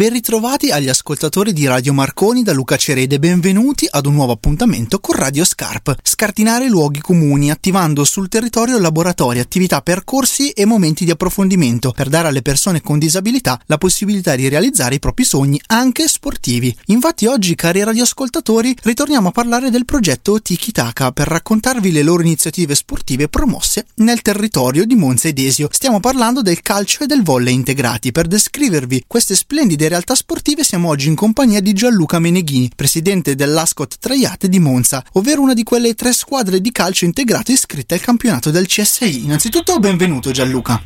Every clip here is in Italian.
Ben ritrovati agli ascoltatori di Radio Marconi da Luca Cerede, benvenuti ad un nuovo appuntamento con Radio Scarp. Scartinare luoghi comuni attivando sul territorio laboratori, attività, percorsi e momenti di approfondimento per dare alle persone con disabilità la possibilità di realizzare i propri sogni anche sportivi. Infatti oggi, cari radioascoltatori, ritorniamo a parlare del progetto Tiki Taka per raccontarvi le loro iniziative sportive promosse nel territorio di Monza ed Desio. Stiamo parlando del calcio e del volley integrati. Per descrivervi queste splendide realtà sportive siamo oggi in compagnia di Gianluca Meneghini, presidente dell'Ascot Traiate di Monza, ovvero una di quelle tre squadre di calcio integrate iscritte al campionato del CSI. Innanzitutto benvenuto Gianluca.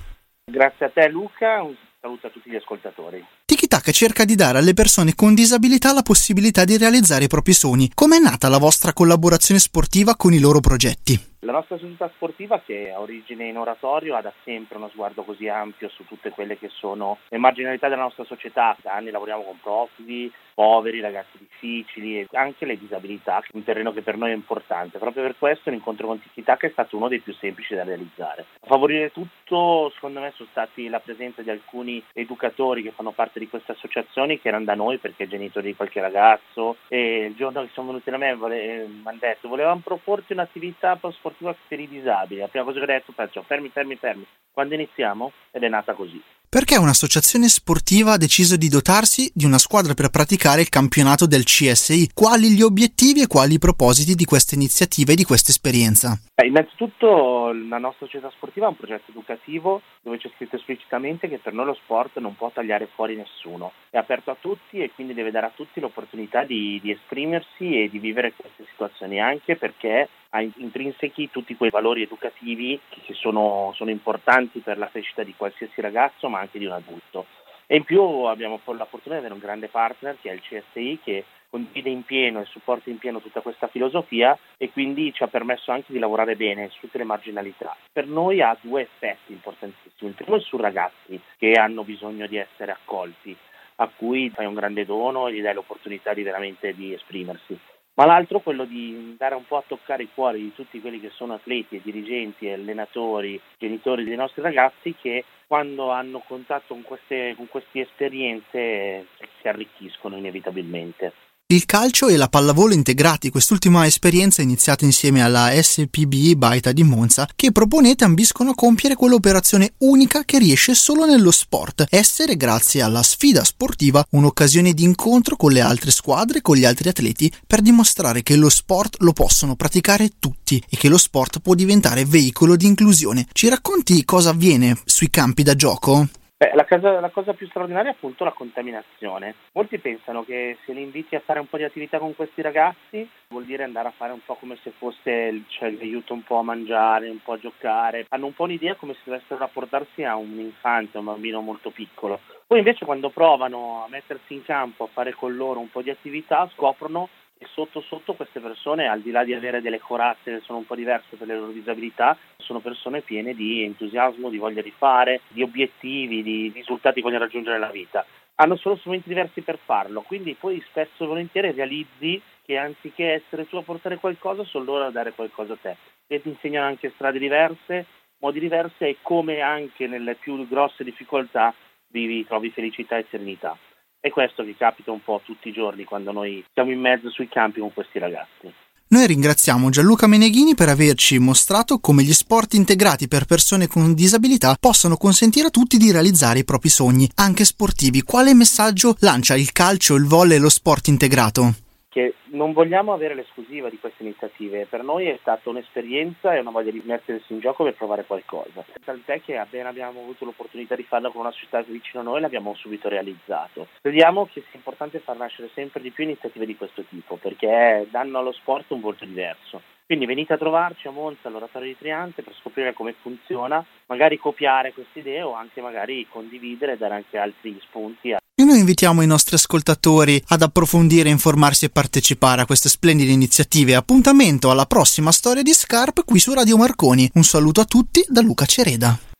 Grazie a te Luca, un saluto a tutti gli ascoltatori. TikTok cerca di dare alle persone con disabilità la possibilità di realizzare i propri sogni. Com'è nata la vostra collaborazione sportiva con i loro progetti? La nostra società sportiva, che ha origine in oratorio, ha da sempre uno sguardo così ampio su tutte quelle che sono le marginalità della nostra società. Da anni lavoriamo con profughi, poveri, ragazzi difficili e anche le disabilità, un terreno che per noi è importante. Proprio per questo l'incontro con Tikitaka è stato uno dei più semplici da realizzare. A favorire tutto, secondo me, sono stati la presenza di alcuni educatori che fanno parte di queste associazioni che erano da noi perché genitori di qualche ragazzo e il giorno che sono venuti da me mi hanno detto volevamo proporti un'attività sportiva per i disabili. La prima cosa che ho detto è fermi, fermi, fermi. Quando iniziamo? Ed è nata così. Perché un'associazione sportiva ha deciso di dotarsi di una squadra per praticare il campionato del CSI? Quali gli obiettivi e quali i propositi di questa iniziativa e di questa esperienza? Eh, innanzitutto la nostra società sportiva è un progetto educativo dove c'è scritto esplicitamente che per noi lo sport non può tagliare fuori nessuno. È aperto a tutti e quindi deve dare a tutti l'opportunità di, di esprimersi e di vivere queste situazioni, anche perché ha intrinsechi tutti quei valori educativi che sono, sono importanti per la crescita di qualsiasi ragazzo ma anche di un adulto. E in più abbiamo la fortuna di avere un grande partner che è il CSI che condivide in pieno e supporta in pieno tutta questa filosofia e quindi ci ha permesso anche di lavorare bene su tutte le marginalità. Per noi ha due effetti importantissimi. Il primo è su ragazzi che hanno bisogno di essere accolti, a cui fai un grande dono e gli dai l'opportunità di veramente di esprimersi ma l'altro quello di andare un po' a toccare i cuori di tutti quelli che sono atleti dirigenti, allenatori, genitori dei nostri ragazzi che quando hanno contatto con queste, con queste esperienze si arricchiscono inevitabilmente. Il calcio e la pallavolo integrati, quest'ultima esperienza iniziata insieme alla SPB Baita di Monza, che proponete ambiscono a compiere quell'operazione unica che riesce solo nello sport, essere grazie alla sfida sportiva un'occasione di incontro con le altre squadre, con gli altri atleti, per dimostrare che lo sport lo possono praticare tutti e che lo sport può diventare veicolo di inclusione. Ci racconti cosa avviene sui campi da gioco? Beh, la, cosa, la, cosa, più straordinaria è appunto la contaminazione. Molti pensano che se li inviti a fare un po' di attività con questi ragazzi vuol dire andare a fare un po' come se fosse, cioè li un po' a mangiare, un po' a giocare. Hanno un po' un'idea come se dovessero rapportarsi a un infante, a un bambino molto piccolo. Poi invece quando provano a mettersi in campo, a fare con loro un po' di attività, scoprono sotto sotto queste persone, al di là di avere delle corazze che sono un po' diverse per le loro disabilità, sono persone piene di entusiasmo, di voglia di fare, di obiettivi, di risultati che vogliono raggiungere nella vita. Hanno solo strumenti diversi per farlo, quindi poi spesso e volentieri realizzi che anziché essere tu a portare qualcosa, sono loro a dare qualcosa a te. E ti insegnano anche strade diverse, modi diversi e come anche nelle più grosse difficoltà vivi, trovi felicità e serenità. È questo che capita un po' tutti i giorni quando noi siamo in mezzo sui campi con questi ragazzi. Noi ringraziamo Gianluca Meneghini per averci mostrato come gli sport integrati per persone con disabilità possono consentire a tutti di realizzare i propri sogni, anche sportivi. Quale messaggio lancia il calcio, il volley e lo sport integrato? Che non vogliamo avere l'esclusiva di queste iniziative. Per noi è stata un'esperienza e una voglia di mettersi in gioco per provare qualcosa. Tant'è che appena abbiamo avuto l'opportunità di farlo con una società vicino a noi l'abbiamo subito realizzato. Crediamo che sia importante far nascere sempre di più iniziative di questo tipo perché danno allo sport un volto diverso. Quindi venite a trovarci a Monza all'oratorio di Triante per scoprire come funziona, magari copiare queste idee o anche magari condividere e dare anche altri spunti e noi invitiamo i nostri ascoltatori ad approfondire, informarsi e partecipare a queste splendide iniziative. Appuntamento alla prossima storia di Scarp qui su Radio Marconi. Un saluto a tutti da Luca Cereda.